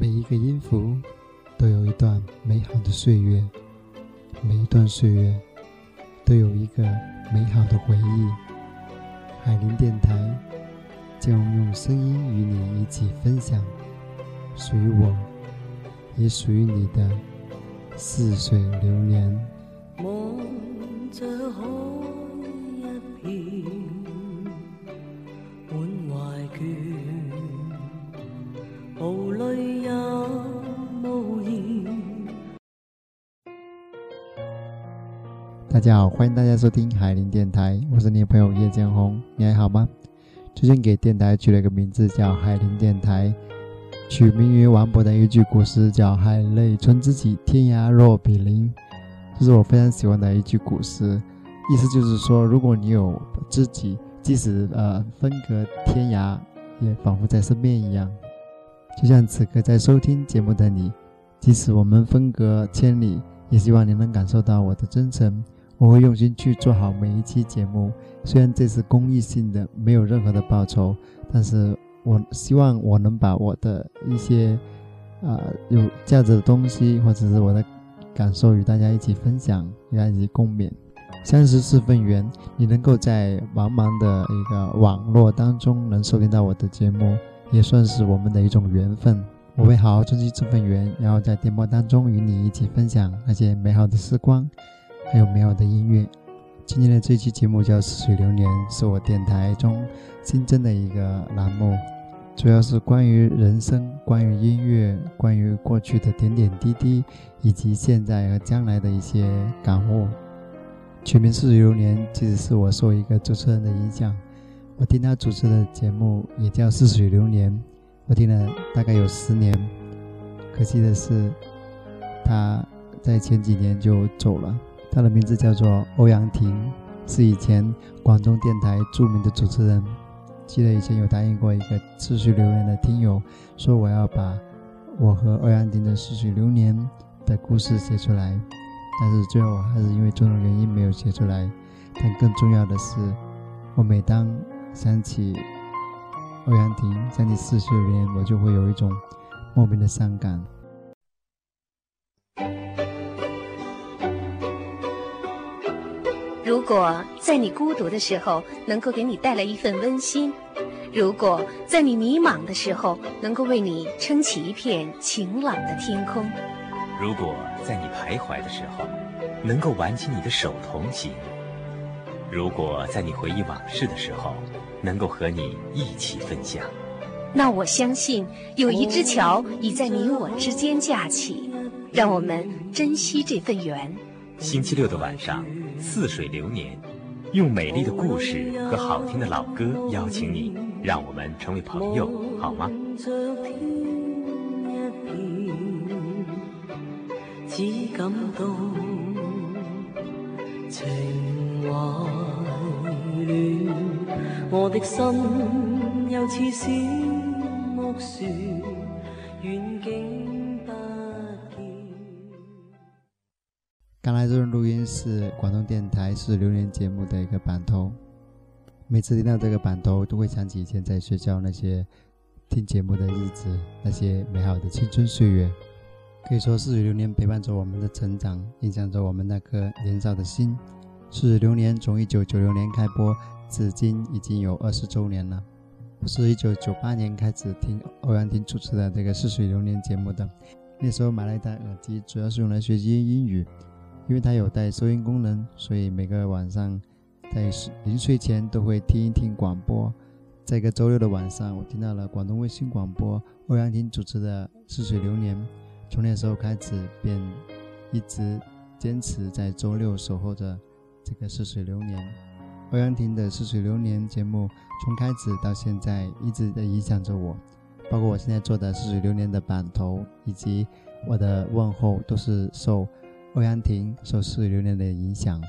每一个音符都有一段美好的岁月，每一段岁月都有一个美好的回忆。海林电台将用声音与你一起分享属于我，也属于你的似水流年。望着海一片，满怀倦，大家好，欢迎大家收听海林电台，我是你的朋友叶建红，你还好吗？最近给电台取了一个名字叫海林电台，取名于王勃的一句古诗，叫“海内存知己，天涯若比邻”。这是我非常喜欢的一句古诗，意思就是说，如果你有知己，即使呃分隔天涯，也仿佛在身边一样。就像此刻在收听节目的你，即使我们分隔千里，也希望你能感受到我的真诚。我会用心去做好每一期节目，虽然这是公益性的，没有任何的报酬，但是我希望我能把我的一些啊有价值的东西，或者是我的。感受与大家一起分享，与大家一起共勉。相识是份缘，你能够在茫茫的一个网络当中能收听到我的节目，也算是我们的一种缘分。我会好好珍惜这份缘，然后在电波当中与你一起分享那些美好的时光，还有美好的音乐。今天的这期节目叫《似水流年》，是我电台中新增的一个栏目。主要是关于人生、关于音乐、关于过去的点点滴滴，以及现在和将来的一些感悟。取名《似水流年》，其实是我受一个主持人的影响。我听他主持的节目也叫《似水流年》，我听了大概有十年。可惜的是，他在前几年就走了。他的名字叫做欧阳婷，是以前广东电台著名的主持人。记得以前有答应过一个似水流年的听友，说我要把我和欧阳婷的逝水流年的故事写出来，但是最后还是因为种种原因没有写出来。但更重要的是，我每当想起欧阳婷，想起逝水流年，我就会有一种莫名的伤感。如果在你孤独的时候能够给你带来一份温馨，如果在你迷茫的时候能够为你撑起一片晴朗的天空，如果在你徘徊的时候能够挽起你的手同行，如果在你回忆往事的时候能够和你一起分享，那我相信有一只桥已在你我之间架起，让我们珍惜这份缘。星期六的晚上。似水流年，用美丽的故事和好听的老歌邀请你，让我们成为朋友，好吗？只感动。情怀我的心又似小木树，刚才这段录音是广东电台是流年节目的一个版头，每次听到这个版头，都会想起以前在学校那些听节目的日子，那些美好的青春岁月。可以说，似水流年陪伴着我们的成长，影响着我们那颗年少的心。似水流年从一九九六年开播，至今已经有二十周年了。我是一九九八年开始听欧阳婷主持的这个似水流年节目的，那时候买了一台耳机，主要是用来学习英语。因为它有带收音功能，所以每个晚上在临睡前都会听一听广播。在一个周六的晚上，我听到了广东卫星广播欧阳婷主持的《似水流年》。从那时候开始，便一直坚持在周六守候着这个《似水流年》。欧阳婷的《似水流年》节目从开始到现在一直在影响着我，包括我现在做的《似水流年》的版头以及我的问候，都是受。欧阳婷受《似水流年》的影响，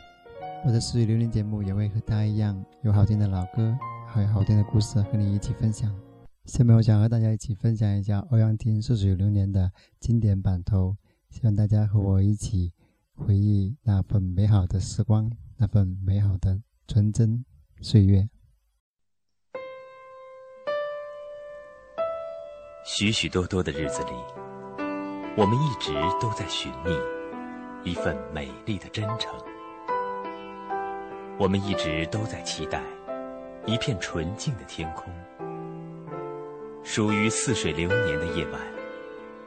我的《似水流年》节目也会和他一样，有好听的老歌，还有好听的故事和你一起分享。下面我想和大家一起分享一下欧阳婷《似水流年》的经典版头，希望大家和我一起回忆那份美好的时光，那份美好的纯真岁月。许许多多的日子里，我们一直都在寻觅一份美丽的真诚。我们一直都在期待一片纯净的天空，属于似水流年的夜晚，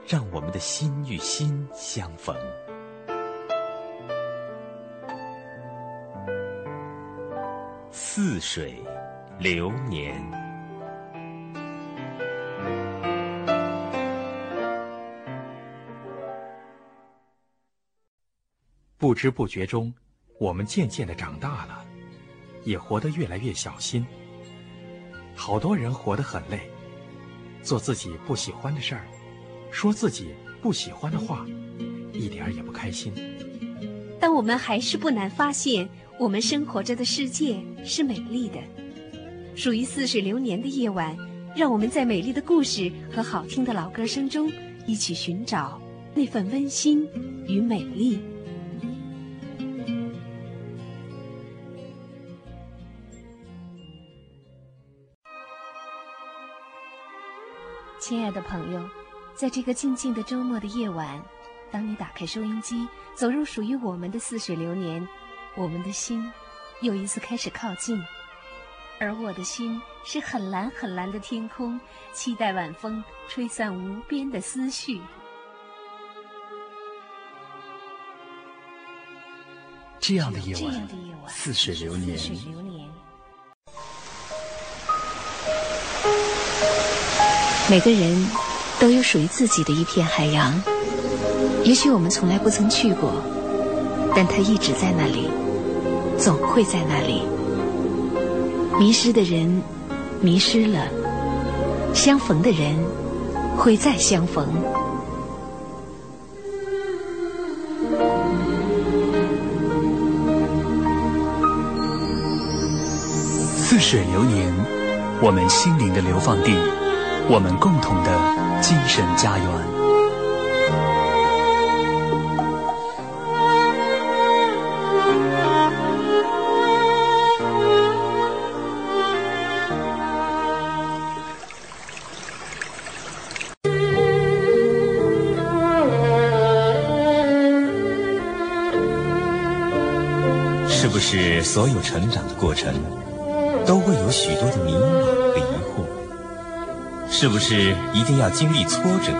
让我们的心与心相逢。似水流年，不知不觉中，我们渐渐的长大了，也活得越来越小心。好多人活得很累，做自己不喜欢的事儿，说自己不喜欢的话，一点儿也不开心。但我们还是不难发现。我们生活着的世界是美丽的，属于似水流年的夜晚，让我们在美丽的故事和好听的老歌声中，一起寻找那份温馨与美丽。亲爱的朋友，在这个静静的周末的夜晚，当你打开收音机，走入属于我们的似水流年。我们的心又一次开始靠近，而我的心是很蓝很蓝的天空，期待晚风吹散无边的思绪。这样的夜晚，似水流年。每个人都有属于自己的一片海洋，也许我们从来不曾去过，但它一直在那里。总会在那里，迷失的人迷失了，相逢的人会再相逢。似水流年，我们心灵的流放地，我们共同的精神家园。是不是所有成长的过程，都会有许多的迷茫。是不是一定要经历挫折，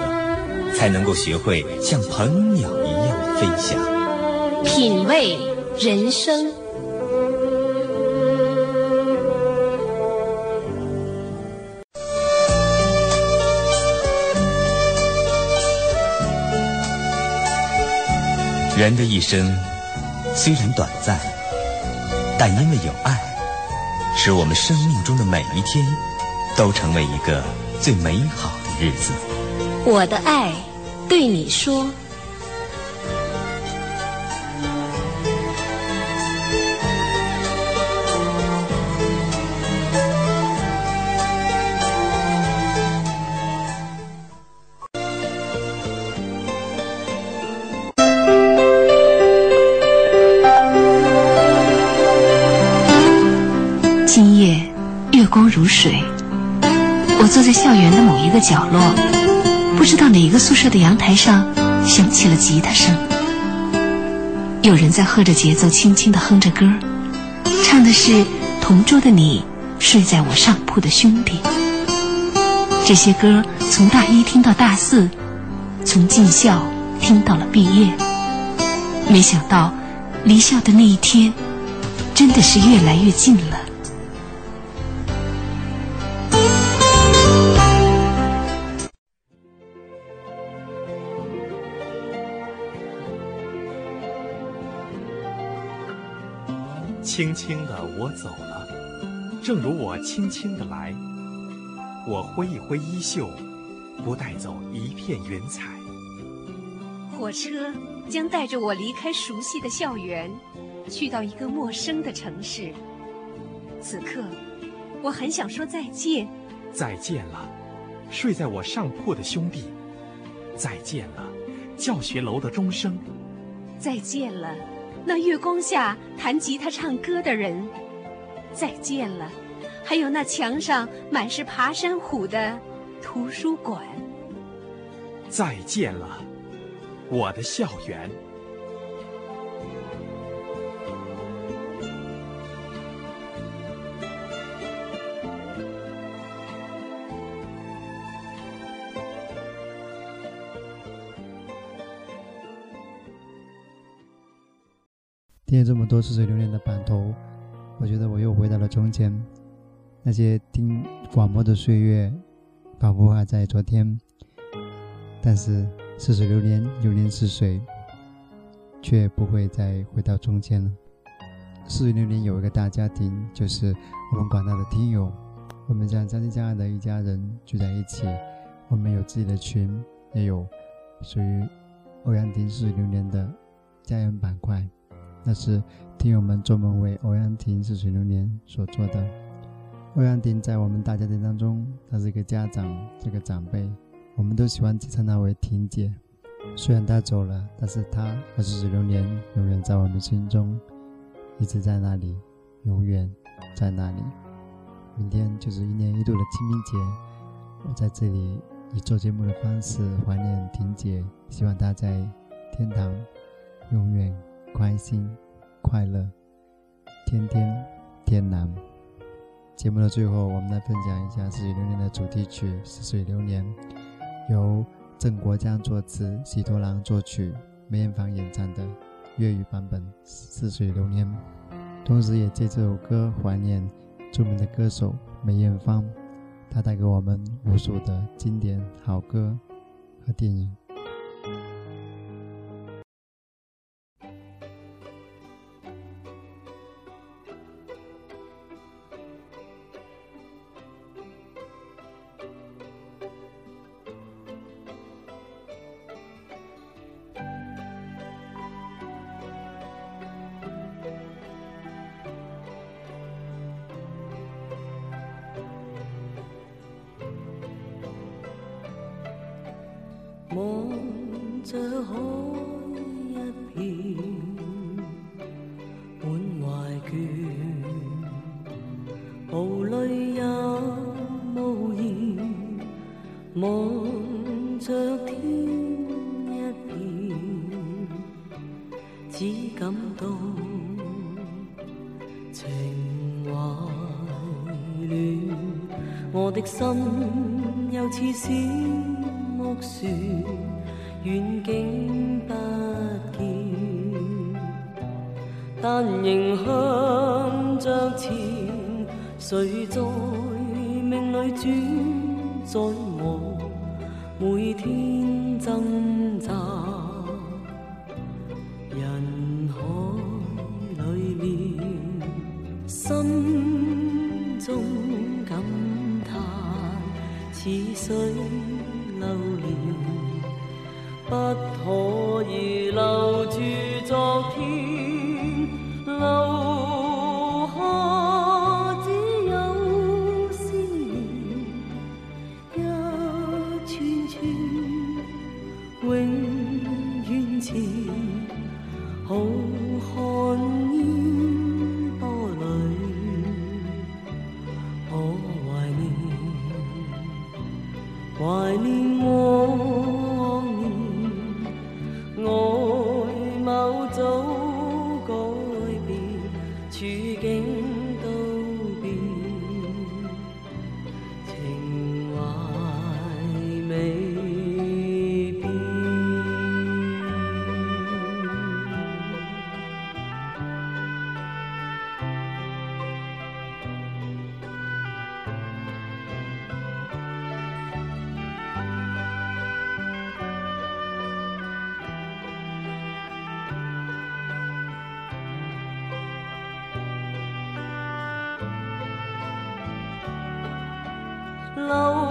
才能够学会像鹏鸟一样的飞翔？品味人生。人的一生虽然短暂。但因为有爱，使我们生命中的每一天都成为一个最美好的日子。我的爱对你说。坐在校园的某一个角落，不知道哪一个宿舍的阳台上响起了吉他声，有人在和着节奏，轻轻地哼着歌，唱的是《同桌的你睡在我上铺的兄弟》。这些歌从大一听到大四，从进校听到了毕业，没想到离校的那一天，真的是越来越近了。轻轻的我走了，正如我轻轻的来。我挥一挥衣袖，不带走一片云彩。火车将带着我离开熟悉的校园，去到一个陌生的城市。此刻，我很想说再见。再见了，睡在我上铺的兄弟。再见了，教学楼的钟声。再见了。那月光下弹吉他唱歌的人，再见了；还有那墙上满是爬山虎的图书馆。再见了，我的校园。听了这么多似水流年的版头，我觉得我又回到了从前，那些听广播的岁月，仿佛还在昨天。但是似水流年，流年似水，却不会再回到从前了。似水流年有一个大家庭，就是我们广大的听友，我们像相亲相爱的一家人聚在一起，我们有自己的群，也有属于欧阳婷似水流年的家人板块。那是听友们专门为欧阳婷似水流年所做的。欧阳婷在我们大家庭当中，她是一个家长，这个长辈，我们都喜欢称她为婷姐。虽然她走了，但是她和似水流年永远在我们心中，一直在那里，永远在那里。明天就是一年一度的清明节，我在这里以做节目的方式怀念婷姐，希望她在天堂永远。开心、快乐，天天天蓝。节目的最后，我们来分享一下《似水流年》的主题曲《似水流年》，由郑国江作词，喜多郎作曲，梅艳芳演唱的粤语版本《似水流年》。同时，也借这首歌怀念著名的歌手梅艳芳，她带给我们无数的经典好歌和电影。着海一片，满怀倦，无泪也无言。望着天一片，只感到情怀乱。我的心又似小。木船远景不见，但仍向着前。谁在命里转？在我每天挣扎人海里面，心中感叹似水。不可以留住昨天，留下只有思念一串串，永远前，浩瀚烟波里，可怀念，怀念。lâu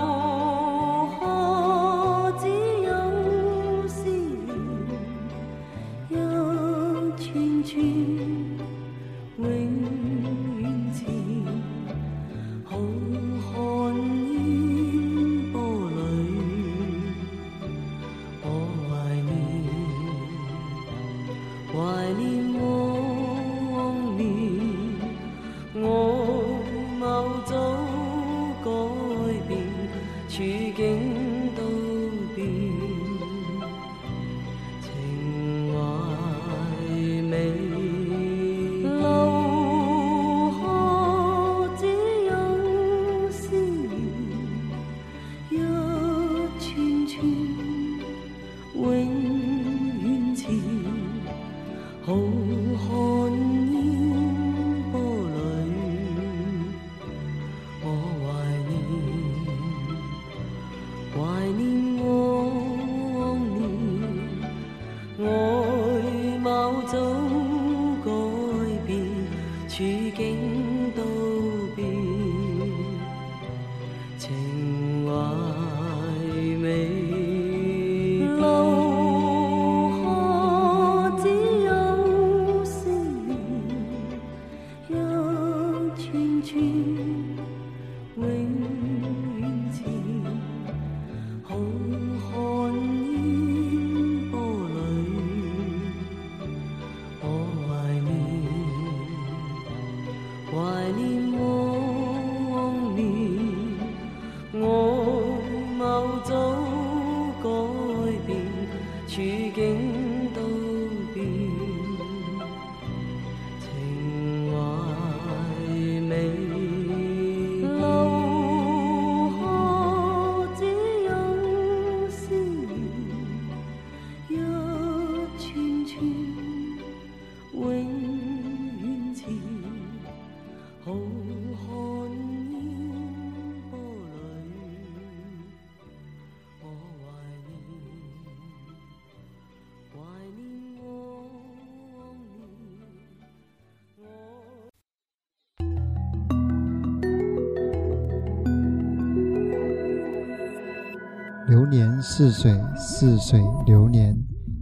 流年似水，似水流年，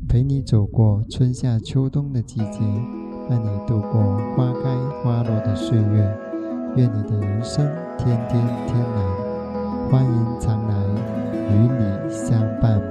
陪你走过春夏秋冬的季节，伴你度过花开花落的岁月。愿你的人生天天天蓝，欢迎常来，与你相伴。